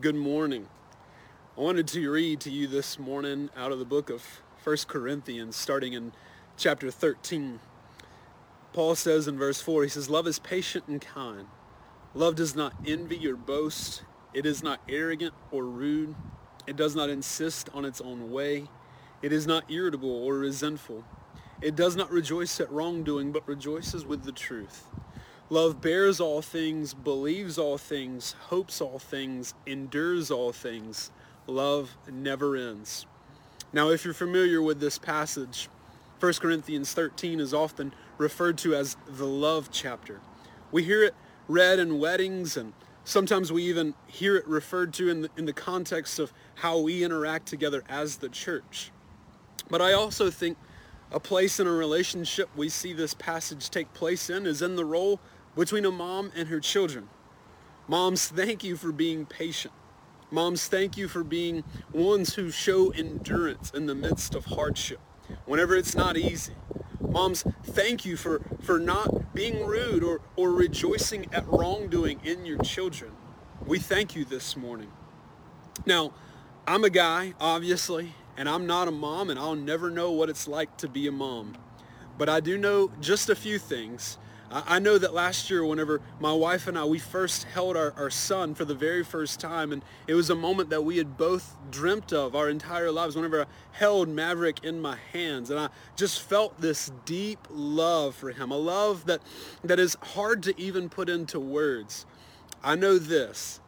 Good morning. I wanted to read to you this morning out of the book of 1 Corinthians, starting in chapter 13. Paul says in verse 4, he says, Love is patient and kind. Love does not envy or boast. It is not arrogant or rude. It does not insist on its own way. It is not irritable or resentful. It does not rejoice at wrongdoing, but rejoices with the truth. Love bears all things, believes all things, hopes all things, endures all things. Love never ends. Now, if you're familiar with this passage, 1 Corinthians 13 is often referred to as the love chapter. We hear it read in weddings, and sometimes we even hear it referred to in the, in the context of how we interact together as the church. But I also think a place in a relationship we see this passage take place in is in the role between a mom and her children. Moms, thank you for being patient. Moms, thank you for being ones who show endurance in the midst of hardship, whenever it's not easy. Moms, thank you for, for not being rude or, or rejoicing at wrongdoing in your children. We thank you this morning. Now, I'm a guy, obviously, and I'm not a mom, and I'll never know what it's like to be a mom. But I do know just a few things I know that last year whenever my wife and I, we first held our, our son for the very first time, and it was a moment that we had both dreamt of our entire lives whenever I held Maverick in my hands. And I just felt this deep love for him, a love that, that is hard to even put into words. I know this,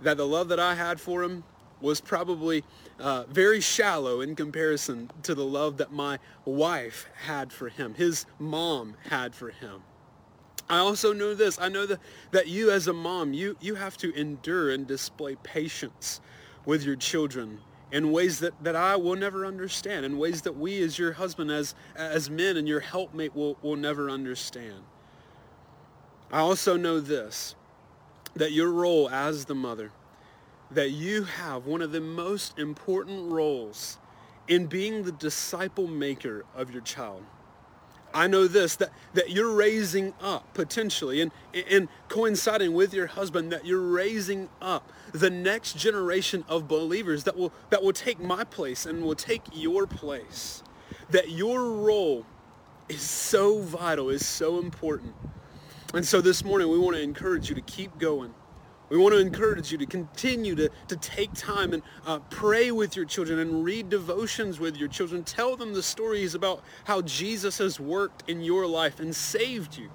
that the love that I had for him was probably uh, very shallow in comparison to the love that my wife had for him, his mom had for him. I also know this. I know that, that you as a mom, you, you have to endure and display patience with your children in ways that, that I will never understand, in ways that we as your husband, as, as men and your helpmate will, will never understand. I also know this, that your role as the mother, that you have one of the most important roles in being the disciple maker of your child. I know this, that, that you're raising up potentially and, and coinciding with your husband, that you're raising up the next generation of believers that will, that will take my place and will take your place. That your role is so vital, is so important. And so this morning we want to encourage you to keep going we want to encourage you to continue to, to take time and uh, pray with your children and read devotions with your children. Tell them the stories about how Jesus has worked in your life and saved you.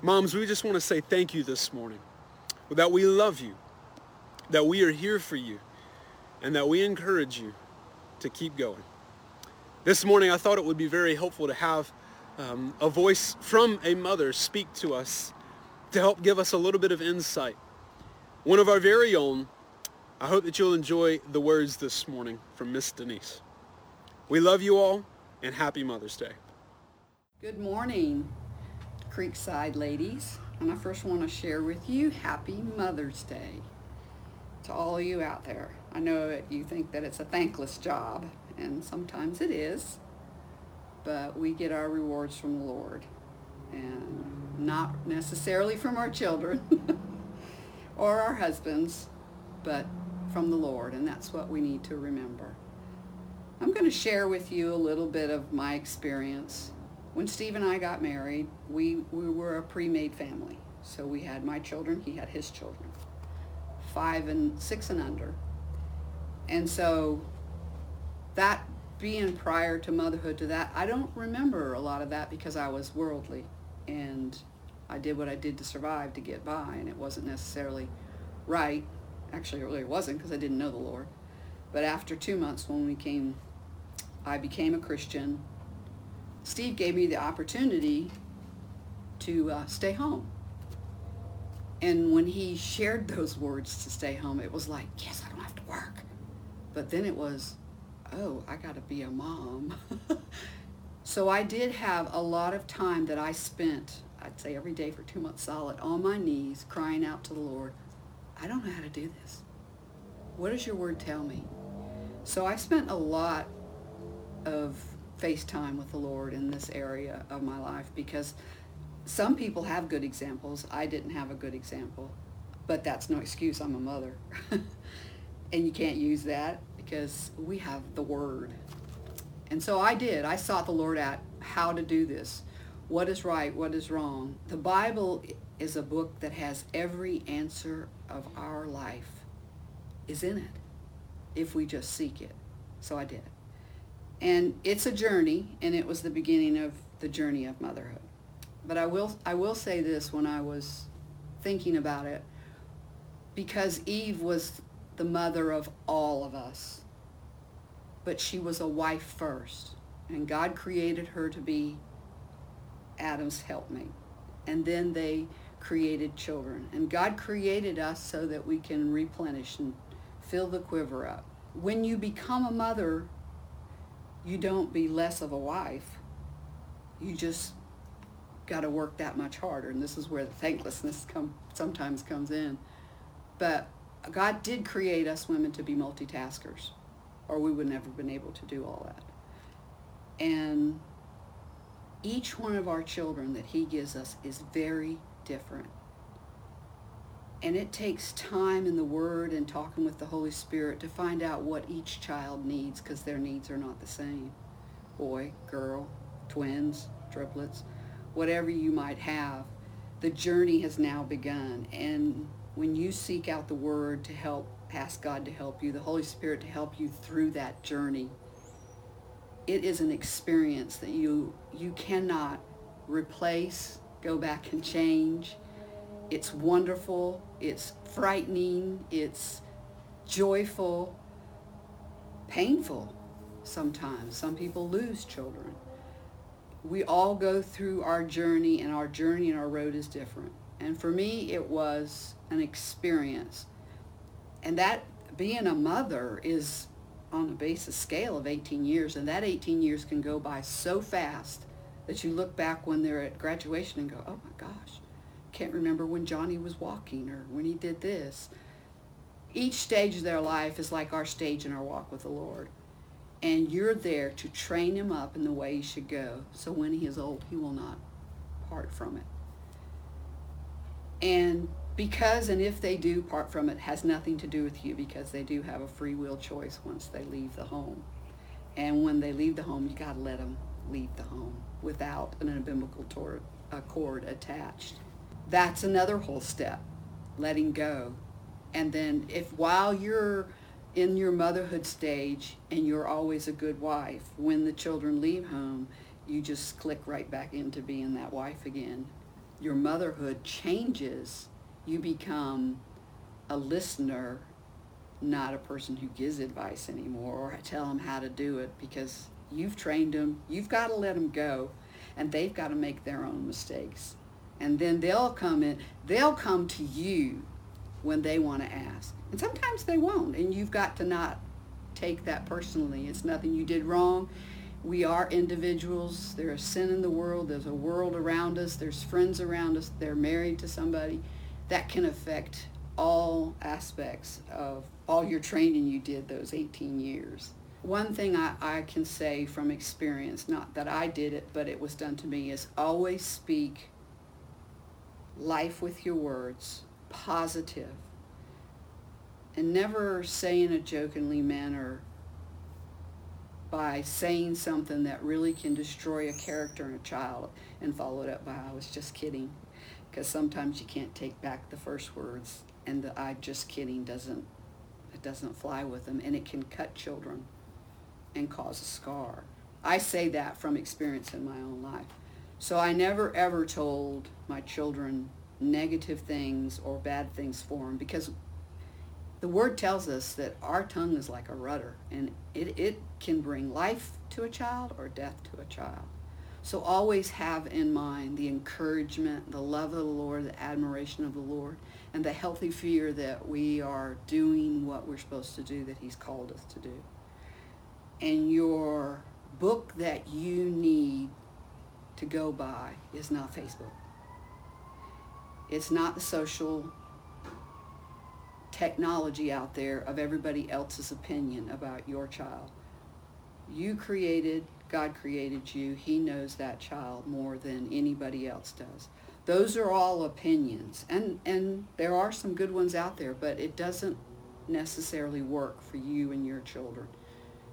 Moms, we just want to say thank you this morning. That we love you, that we are here for you, and that we encourage you to keep going. This morning, I thought it would be very helpful to have um, a voice from a mother speak to us to help give us a little bit of insight one of our very own. I hope that you'll enjoy the words this morning from Miss Denise. We love you all and happy Mother's Day. Good morning, Creekside ladies. And I first want to share with you Happy Mother's Day to all of you out there. I know that you think that it's a thankless job, and sometimes it is, but we get our rewards from the Lord and not necessarily from our children. or our husbands, but from the Lord, and that's what we need to remember. I'm going to share with you a little bit of my experience. When Steve and I got married, we, we were a pre-made family. So we had my children, he had his children, five and six and under. And so that being prior to motherhood to that, I don't remember a lot of that because I was worldly and I did what I did to survive to get by, and it wasn't necessarily right. Actually, it really wasn't because I didn't know the Lord. But after two months, when we came, I became a Christian. Steve gave me the opportunity to uh, stay home. And when he shared those words to stay home, it was like, yes, I don't have to work. But then it was, oh, I got to be a mom. so I did have a lot of time that I spent I'd say every day for two months solid, on my knees, crying out to the Lord, I don't know how to do this. What does your word tell me? So I spent a lot of FaceTime with the Lord in this area of my life because some people have good examples. I didn't have a good example. But that's no excuse. I'm a mother. and you can't use that because we have the word. And so I did. I sought the Lord out how to do this. What is right? What is wrong? The Bible is a book that has every answer of our life is in it if we just seek it. So I did. And it's a journey, and it was the beginning of the journey of motherhood. But I will, I will say this when I was thinking about it, because Eve was the mother of all of us, but she was a wife first. And God created her to be Adam's helpmate. And then they created children. And God created us so that we can replenish and fill the quiver up. When you become a mother, you don't be less of a wife. You just got to work that much harder. And this is where the thanklessness come, sometimes comes in. But God did create us women to be multitaskers, or we would never have been able to do all that. And each one of our children that he gives us is very different. And it takes time in the Word and talking with the Holy Spirit to find out what each child needs because their needs are not the same. Boy, girl, twins, triplets, whatever you might have, the journey has now begun. And when you seek out the Word to help, ask God to help you, the Holy Spirit to help you through that journey, it is an experience that you you cannot replace, go back and change. It's wonderful, it's frightening, it's joyful, painful sometimes. Some people lose children. We all go through our journey and our journey and our road is different. And for me, it was an experience. And that being a mother is on a basis scale of 18 years, and that 18 years can go by so fast that you look back when they're at graduation and go, oh my gosh, can't remember when Johnny was walking or when he did this. Each stage of their life is like our stage in our walk with the Lord. And you're there to train him up in the way he should go, so when he is old, he will not part from it. And because and if they do part from it has nothing to do with you because they do have a free will choice once they leave the home. And when they leave the home, you got to let them leave the home without an umbilical tor- cord attached. That's another whole step, letting go. And then if while you're in your motherhood stage and you're always a good wife, when the children leave home, you just click right back into being that wife again. Your motherhood changes you become a listener, not a person who gives advice anymore or tell them how to do it because you've trained them. You've got to let them go and they've got to make their own mistakes. And then they'll come in, they'll come to you when they want to ask. And sometimes they won't. And you've got to not take that personally. It's nothing you did wrong. We are individuals. There's sin in the world. There's a world around us. There's friends around us. They're married to somebody that can affect all aspects of all your training you did those 18 years. One thing I, I can say from experience, not that I did it, but it was done to me, is always speak life with your words, positive, and never say in a jokingly manner by saying something that really can destroy a character in a child and follow it up by, I was just kidding because sometimes you can't take back the first words and the i'm just kidding doesn't it doesn't fly with them and it can cut children and cause a scar. I say that from experience in my own life. So I never ever told my children negative things or bad things for them because the word tells us that our tongue is like a rudder and it, it can bring life to a child or death to a child. So always have in mind the encouragement, the love of the Lord, the admiration of the Lord, and the healthy fear that we are doing what we're supposed to do, that he's called us to do. And your book that you need to go by is not Facebook. It's not the social technology out there of everybody else's opinion about your child. You created God created you. He knows that child more than anybody else does. Those are all opinions. And, and there are some good ones out there, but it doesn't necessarily work for you and your children.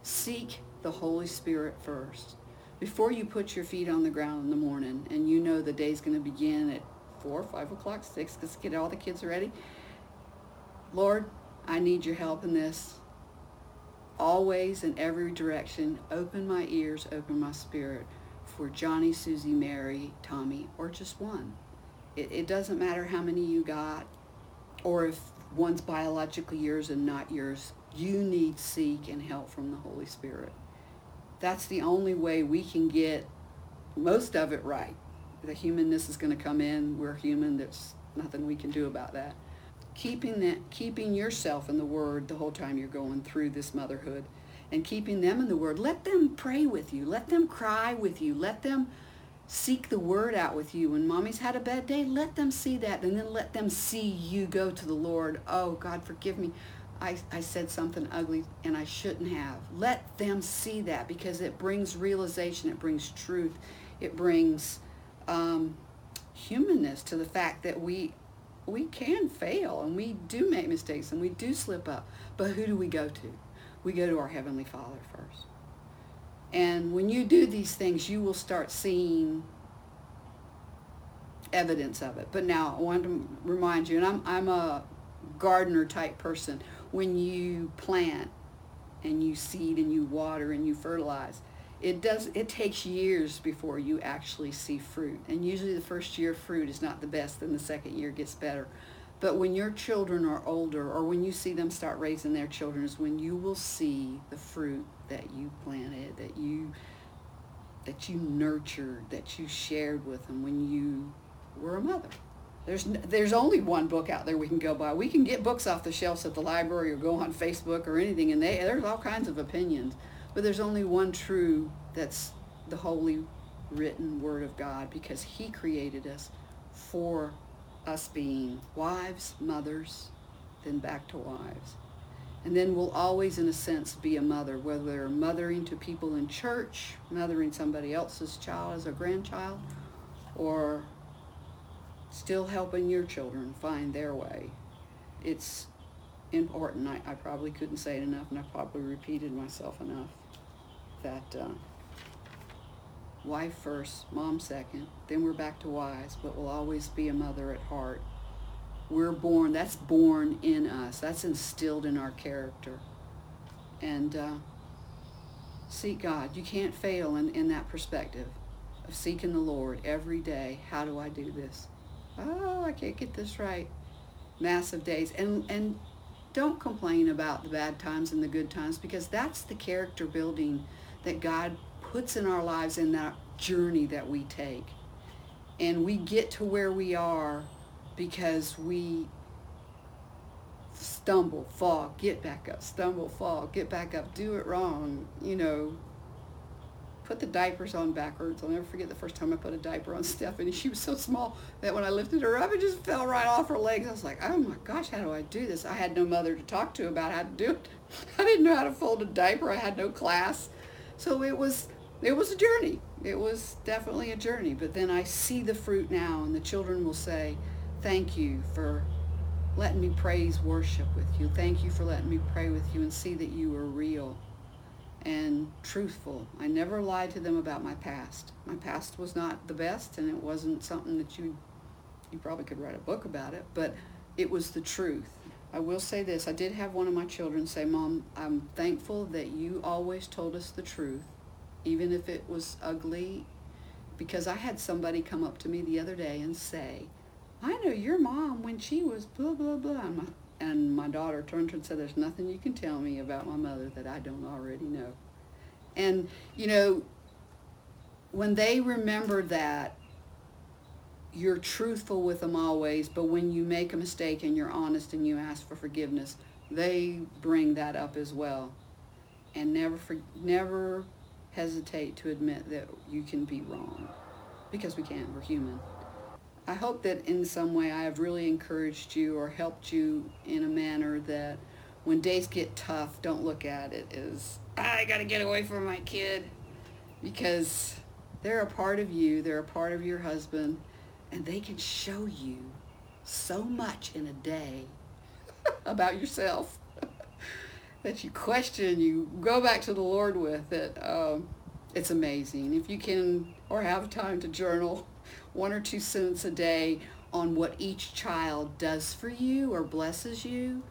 Seek the Holy Spirit first. Before you put your feet on the ground in the morning and you know the day's going to begin at 4, 5 o'clock, 6, let's get all the kids ready. Lord, I need your help in this. Always in every direction, open my ears, open my spirit for Johnny, Susie, Mary, Tommy, or just one. It, it doesn't matter how many you got or if one's biologically yours and not yours. You need seek and help from the Holy Spirit. That's the only way we can get most of it right. The humanness is going to come in. We're human. There's nothing we can do about that. Keeping that, keeping yourself in the Word the whole time you're going through this motherhood, and keeping them in the Word. Let them pray with you. Let them cry with you. Let them seek the word out with you. When mommy's had a bad day, let them see that and then let them see you go to the Lord. Oh, God, forgive me. I, I said something ugly and I shouldn't have. Let them see that because it brings realization, it brings truth, it brings um, humanness to the fact that we we can fail and we do make mistakes and we do slip up. But who do we go to? We go to our Heavenly Father first. And when you do these things, you will start seeing evidence of it. But now I want to remind you, and I'm, I'm a gardener type person, when you plant and you seed and you water and you fertilize, it does it takes years before you actually see fruit. And usually the first year fruit is not the best, then the second year gets better. But when your children are older or when you see them start raising their children is when you will see the fruit that you planted, that you that you nurtured, that you shared with them when you were a mother. There's there's only one book out there we can go by. We can get books off the shelves at the library or go on Facebook or anything, and they there's all kinds of opinions, but there's only one true that's the holy written word of God because He created us for us being wives, mothers, then back to wives. And then we'll always, in a sense, be a mother, whether we're mothering to people in church, mothering somebody else's child as a grandchild, or still helping your children find their way. It's important. I, I probably couldn't say it enough, and I probably repeated myself enough that uh, wife first, mom second, then we're back to wives, but we'll always be a mother at heart. We're born, that's born in us. That's instilled in our character. And uh, seek God. You can't fail in, in that perspective of seeking the Lord every day. How do I do this? Oh, I can't get this right. Massive days. And, and don't complain about the bad times and the good times because that's the character building that God puts in our lives in that journey that we take. And we get to where we are because we stumble, fall, get back up, stumble, fall, get back up, do it wrong, you know, put the diapers on backwards. I'll never forget the first time I put a diaper on Stephanie. She was so small that when I lifted her up, it just fell right off her legs. I was like, oh my gosh, how do I do this? I had no mother to talk to about how to do it. I didn't know how to fold a diaper. I had no class. So it was it was a journey. It was definitely a journey. But then I see the fruit now, and the children will say, Thank you for letting me praise worship with you. Thank you for letting me pray with you and see that you are real and truthful. I never lied to them about my past. My past was not the best, and it wasn't something that you you probably could write a book about it, but it was the truth. I will say this. I did have one of my children say, Mom, I'm thankful that you always told us the truth even if it was ugly, because I had somebody come up to me the other day and say, I know your mom when she was blah, blah, blah. And my, and my daughter turned to her and said, there's nothing you can tell me about my mother that I don't already know. And, you know, when they remember that, you're truthful with them always, but when you make a mistake and you're honest and you ask for forgiveness, they bring that up as well. And never, for, never hesitate to admit that you can be wrong because we can't, we're human. I hope that in some way I have really encouraged you or helped you in a manner that when days get tough, don't look at it as, I got to get away from my kid because they're a part of you, they're a part of your husband, And they can show you so much in a day about yourself that you question, you go back to the Lord with it. Um, it's amazing. If you can or have time to journal one or two sentences a day on what each child does for you or blesses you.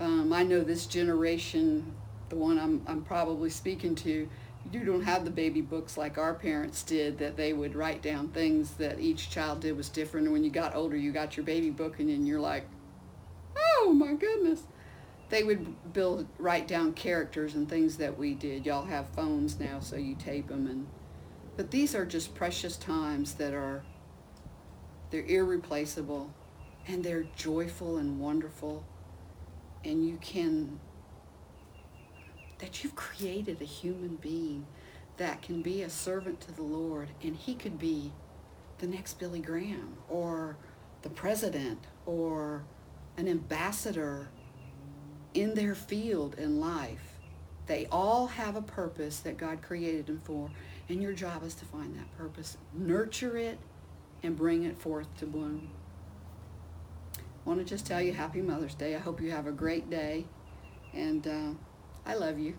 Um, I know this generation, the one I'm, I'm probably speaking to, you don't have the baby books like our parents did that they would write down things that each child did was different. And when you got older, you got your baby book and then you're like, oh my goodness. They would build, write down characters and things that we did. Y'all have phones now, so you tape them. And, but these are just precious times that are, they're irreplaceable and they're joyful and wonderful. And you can that you've created a human being that can be a servant to the Lord and he could be the next Billy Graham or the president or an ambassador in their field in life. They all have a purpose that God created them for, and your job is to find that purpose, nurture it, and bring it forth to bloom. I want to just tell you Happy Mother's Day. I hope you have a great day, and uh, I love you.